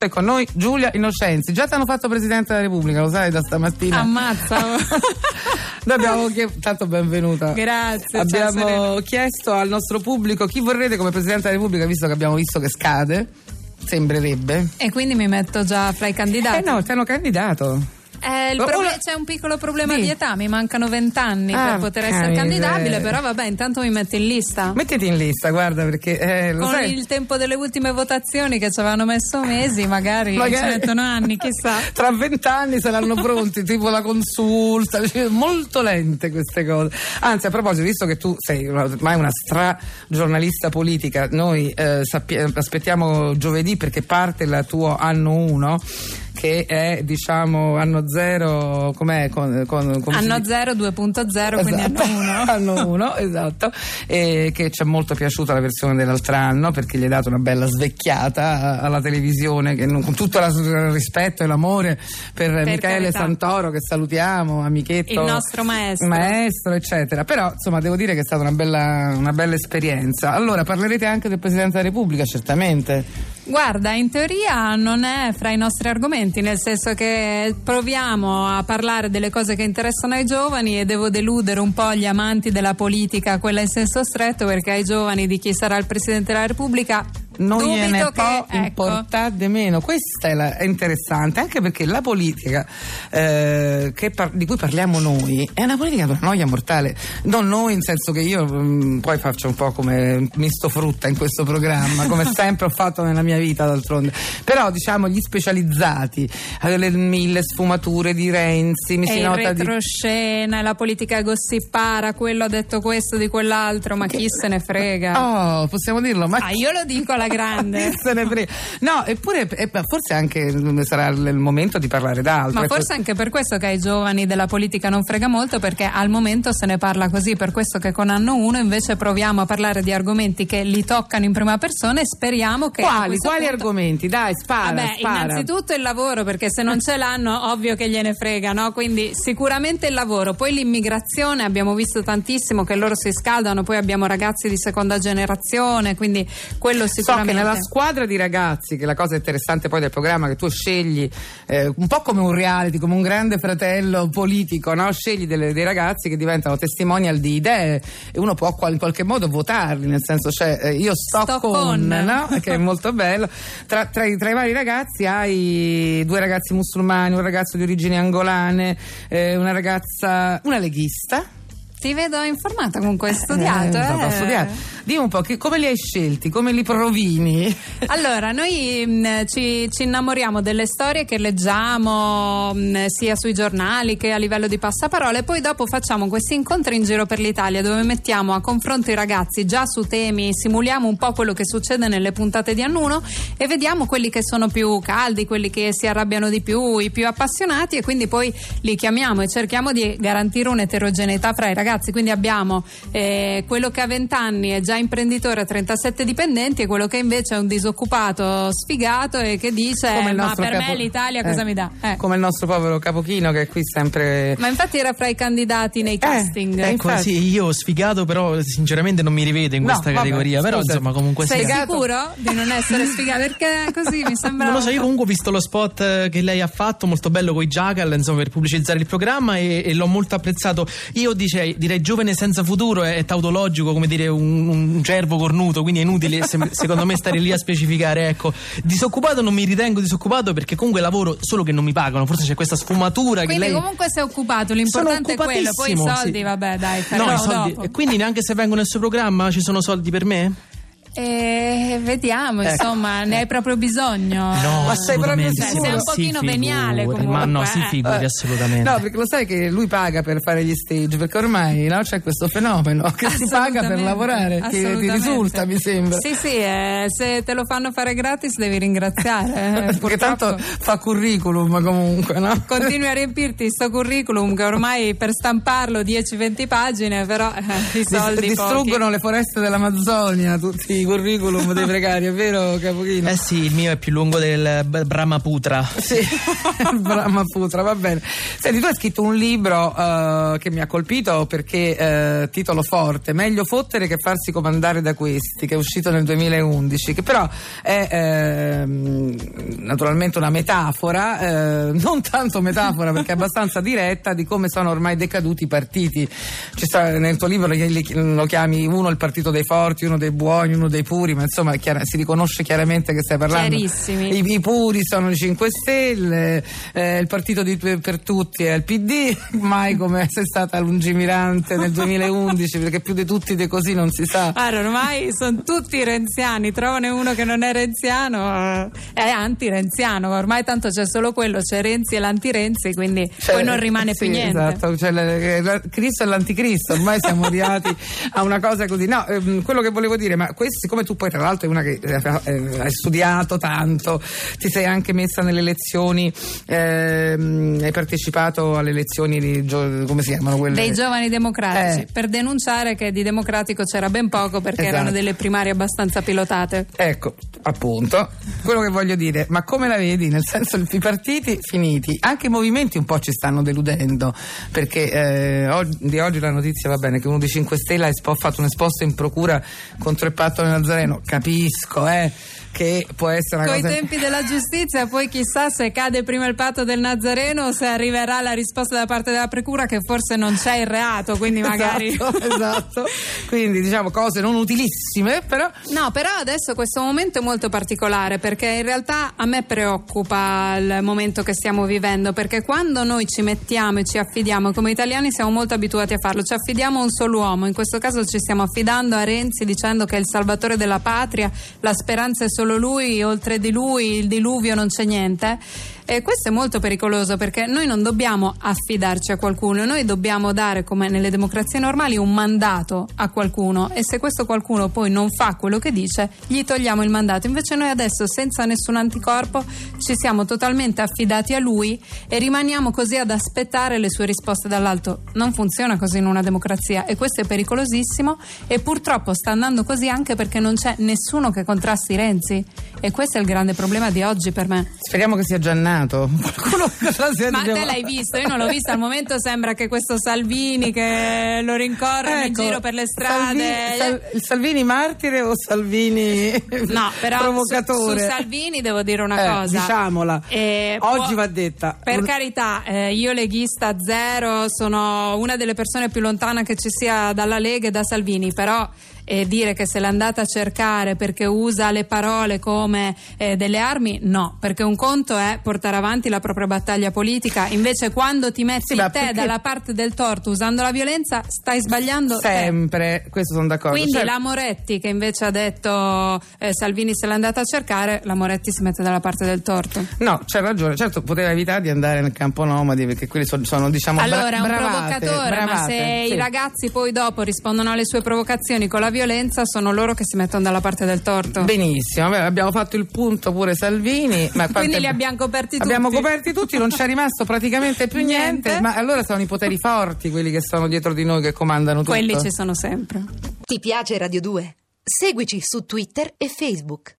E con noi Giulia Innocenzi. Già ti hanno fatto Presidente della Repubblica, lo sai da stamattina. Ammazza. Noi abbiamo chiesto, tanto benvenuta. Grazie. Abbiamo chiesto al nostro pubblico chi vorrete come Presidente della Repubblica, visto che abbiamo visto che scade. Sembrerebbe. E quindi mi metto già fra i candidati. Eh no, ti hanno candidato. Eh, proble- c'è un piccolo problema Sì. di età, mi mancano vent'anni Ah, per poter essere candidabile, però vabbè, intanto mi metto in lista. Mettiti in lista, guarda, perché eh, Con sai. il tempo delle ultime votazioni che ci avevano messo mesi, magari, Magari- ci mettono anni, chissà. Tra vent'anni saranno pronti, tipo la consulta, cioè, molto lente queste cose. Anzi, a proposito, visto che tu sei ormai una stra giornalista politica, noi eh, sappi- aspettiamo giovedì perché parte il tuo anno 1 che è diciamo anno zero com'è con, con, si Anno? 0, 2.0, quindi Esatto. anno 1. anno 1, esatto. E che ci è molto piaciuta la versione dell'altro anno perché gli hai dato una bella svecchiata alla televisione, che non- con tutto il rispetto e l'amore per, Michele carità. Santoro, che salutiamo, amichetto. Il nostro maestro. Maestro, eccetera. Però, insomma, devo dire che è stata una bella, una bella esperienza. Allora, parlerete anche del Presidente della Repubblica, certamente. Guarda, in teoria non è fra i nostri argomenti, nel senso che proviamo a parlare delle cose che interessano ai giovani e devo deludere un po' gli amanti della politica, quella in senso stretto, perché ai giovani di chi sarà il Presidente della Repubblica non dubito gliene che, può ecco, importare di meno. Questa è, la- è interessante anche perché la politica eh, che par- di cui parliamo noi è una politica per noia mortale. Non noi, in senso che io mm, poi faccio un po' come misto frutta in questo programma, come sempre ho fatto nella mia vita d'altronde. Però diciamo gli specializzati, eh, le mille sfumature di Renzi, mi e si nota di retroscena, la politica gossipara, quello ha detto questo di quell'altro, ma chi se ne frega? Oh, possiamo dirlo, ma Ah, io lo dico alla grande. Se ne frega? No, eppure eh, forse anche mm, sarà il momento di parlare d'altro. Ma ecco. forse anche per questo che ai giovani della politica non frega molto, perché al momento se ne parla così, per questo che con anno 1 invece proviamo a parlare di argomenti che li toccano in prima persona e speriamo che... Quali, quali punto- argomenti? Dai, spara, Vabbè, spara. innanzitutto il lavoro, perché se non ce l'hanno, ovvio che gliene frega, no? Quindi sicuramente il lavoro, poi l'immigrazione, abbiamo visto tantissimo che loro si scaldano, poi abbiamo ragazzi di seconda generazione, quindi quello So che nella squadra di ragazzi, che la cosa interessante poi del programma, che tu scegli eh, un po' come un reality, come un grande fratello politico, no? scegli delle- dei ragazzi che diventano testimonial di idee e uno può in qualche modo votarli, nel senso cioè eh, io sto, Sto con, con. no? che è molto bello. Tra, tra i, tra i vari ragazzi hai due ragazzi musulmani, un ragazzo di origini angolane, eh, una ragazza, una leghista. Ti vedo informata comunque, hai studiato. Eh, eh. ho studiato. Dimmi un po' che- come li hai scelti, come li provini? Allora, noi mh, ci, ci innamoriamo delle storie che leggiamo mh, sia sui giornali che a livello di passaparole, poi dopo facciamo questi incontri in giro per l'Italia dove mettiamo a confronto i ragazzi già su temi, simuliamo un po' quello che succede nelle puntate di Annuno e vediamo quelli che sono più caldi, quelli che si arrabbiano di più, i più appassionati e quindi poi li chiamiamo e cerchiamo di garantire un'eterogeneità fra i ragazzi. Quindi abbiamo eh, quello che ha 20 anni è già imprenditore a 37 dipendenti e quello che invece è un disoccupato sfigato e che dice Come il ma per capo- me l'Italia cosa eh, mi dà? Eh. Come il nostro povero Capochino che è qui sempre... Ma infatti era fra i candidati nei casting. eh, Ecco, infatti. sì, io sfigato, però sinceramente non mi rivedo in No, questa vabbè, categoria. Però scusa. insomma, comunque Sei sia. Sfigato. sicuro di non essere sfigato? Perché così mi sembra. Non lo so, io comunque ho visto lo spot eh, che lei ha fatto, molto bello con i Jackal, insomma, per pubblicizzare il programma e, e l'ho molto apprezzato. Io dice- direi giovane senza futuro è, è tautologico, come dire un, un cervo cornuto, quindi è inutile se- secondo me stare lì a specificare. Ecco, disoccupato non mi ritengo disoccupato perché comunque lavoro solo che non mi pagano, forse c'è questa sfumatura Quindi che lei... comunque sei occupato, l'importante è quello, poi i soldi, sì. vabbè, dai, No, i soldi. dopo. E quindi neanche se vengo nel suo programma ci sono soldi per me? E vediamo, insomma, ne hai proprio bisogno. No, Ma sei proprio assolutamente. sicuro? Sei un pochino veniale comunque. Ma no, si eh. figuri assolutamente. No, perché lo sai che lui paga per fare gli stage, perché ormai no, c'è questo fenomeno che si paga per lavorare, che ti risulta, mi sembra. Sì, sì, eh, se te lo fanno fare gratis devi ringraziare. eh, perché tanto fa curriculum comunque, no? Continui a riempirti sto curriculum che ormai per stamparlo 10-20 pagine, però eh, i soldi distruggono pochi. le foreste dell'Amazzonia, tutti i curriculum dei precari, è vero Capochino? Eh sì, il mio è più lungo del Brahmaputra. Sì, Brahmaputra, va bene. Senti, tu hai scritto un libro eh, che mi ha colpito perché eh, titolo forte, Meglio fottere che farsi comandare da questi, che è uscito nel 2011, che però è ehm, naturalmente una metafora, eh, non tanto metafora perché è abbastanza diretta di come sono ormai decaduti i partiti. Ci sta, nel tuo libro li- li- lo chiami uno il partito dei forti, uno dei buoni, uno dei puri, ma insomma è chiara- si riconosce chiaramente che stai parlando. Chiarissimi. I, i puri sono i 5 Stelle, eh, il partito di, per tutti è il PD, mai come sei stata lungimirante nel 2011 perché più di tutti di così non si sa. Guarda, ormai sono tutti renziani, trovane uno che non è renziano, eh, è anti-renziano, ormai tanto c'è solo quello, c'è Renzi e l'anti-Renzi, quindi Cioè, poi non rimane sì, più niente. Esatto, cioè, la- la- Cristo e l'anticristo, ormai siamo arrivati a una cosa così. No, ehm, quello che volevo dire, ma questo, siccome tu poi tra l'altro è una che eh, hai studiato tanto, ti sei anche messa nelle elezioni, ehm, hai partecipato alle elezioni di come si chiamano quelle? Dei giovani democratici, Eh. per denunciare che di democratico c'era ben poco perché Esatto. erano delle primarie abbastanza pilotate. Ecco, appunto, quello che voglio dire, ma come la vedi? Nel senso, i partiti finiti, anche i movimenti un po' ci stanno deludendo, perché eh, di oggi la notizia va bene che uno dei 5 Stelle ha fatto un esposto in procura contro il patto Nazareno, capisco, eh, che può essere una Con i cosa... tempi della giustizia, poi chissà se cade prima il patto del Nazareno o se arriverà la risposta da parte della procura che forse non c'è il reato, quindi magari. Esatto, esatto. Quindi diciamo cose non utilissime, però No, però adesso questo momento è molto particolare perché in realtà a me preoccupa il momento che stiamo vivendo perché quando noi ci mettiamo e ci affidiamo, come italiani siamo molto abituati a farlo, ci affidiamo a un solo uomo, in questo caso ci stiamo affidando a Renzi dicendo che è il salvatore della patria, la speranza è solo lui, oltre di lui il diluvio non c'è niente. E questo è molto pericoloso perché noi non dobbiamo affidarci a qualcuno, noi dobbiamo dare, come nelle democrazie normali, un mandato a qualcuno e se questo qualcuno poi non fa quello che dice, gli togliamo il mandato. Invece noi adesso, senza nessun anticorpo, ci siamo totalmente affidati a lui e rimaniamo così ad aspettare le sue risposte dall'alto. Non funziona così in una democrazia e questo è pericolosissimo e purtroppo sta andando così anche perché non c'è nessuno che contrasti Renzi e questo è il grande problema di oggi per me. speriamo che sia già nato. Qualcuno sia Ma te l'hai visto? Io non l'ho visto. Al momento sembra che questo Salvini che lo rincorre in Ecco, giro per le strade. Salvini, Sal- il Salvini martire o Salvini No, però su, provocatore? su Salvini devo dire una Eh, cosa. diciamola. Eh, Oggi può- va detta. Per carità, eh, io leghista zero, sono una delle persone più lontane che ci sia dalla Lega e da Salvini, però eh, dire che se l'è andata a cercare perché usa le parole come eh, delle armi, no, perché un conto è portare avanti la propria battaglia politica, invece quando ti metti Sì, ma te perché- dalla parte del torto usando la violenza, stai sbagliando te. Sempre, questo sono d'accordo. Quindi Cioè, la Moretti che invece ha detto eh, Salvini se l'è andata a cercare, la Moretti si mette dalla parte del torto. No, c'è ragione. Certo, poteva evitare di andare nel campo nomadi perché quelli sono, sono, diciamo, bra- Allora un bravate, provocatore, ma bravate, se sì. i ragazzi poi dopo rispondono alle sue provocazioni con la violenza, sono loro che si mettono dalla parte del torto. Benissimo, abbiamo fatto il punto pure Salvini. Ma quante- Quindi li abbiamo coperti tutti. Abbiamo coperti tutti, non c'è rimasto praticamente più niente. Niente. Ma allora sono i poteri forti quelli che sono dietro di noi che comandano tutto. Quelli ci sono sempre. Ti piace Radio 2? Seguici su Twitter e Facebook.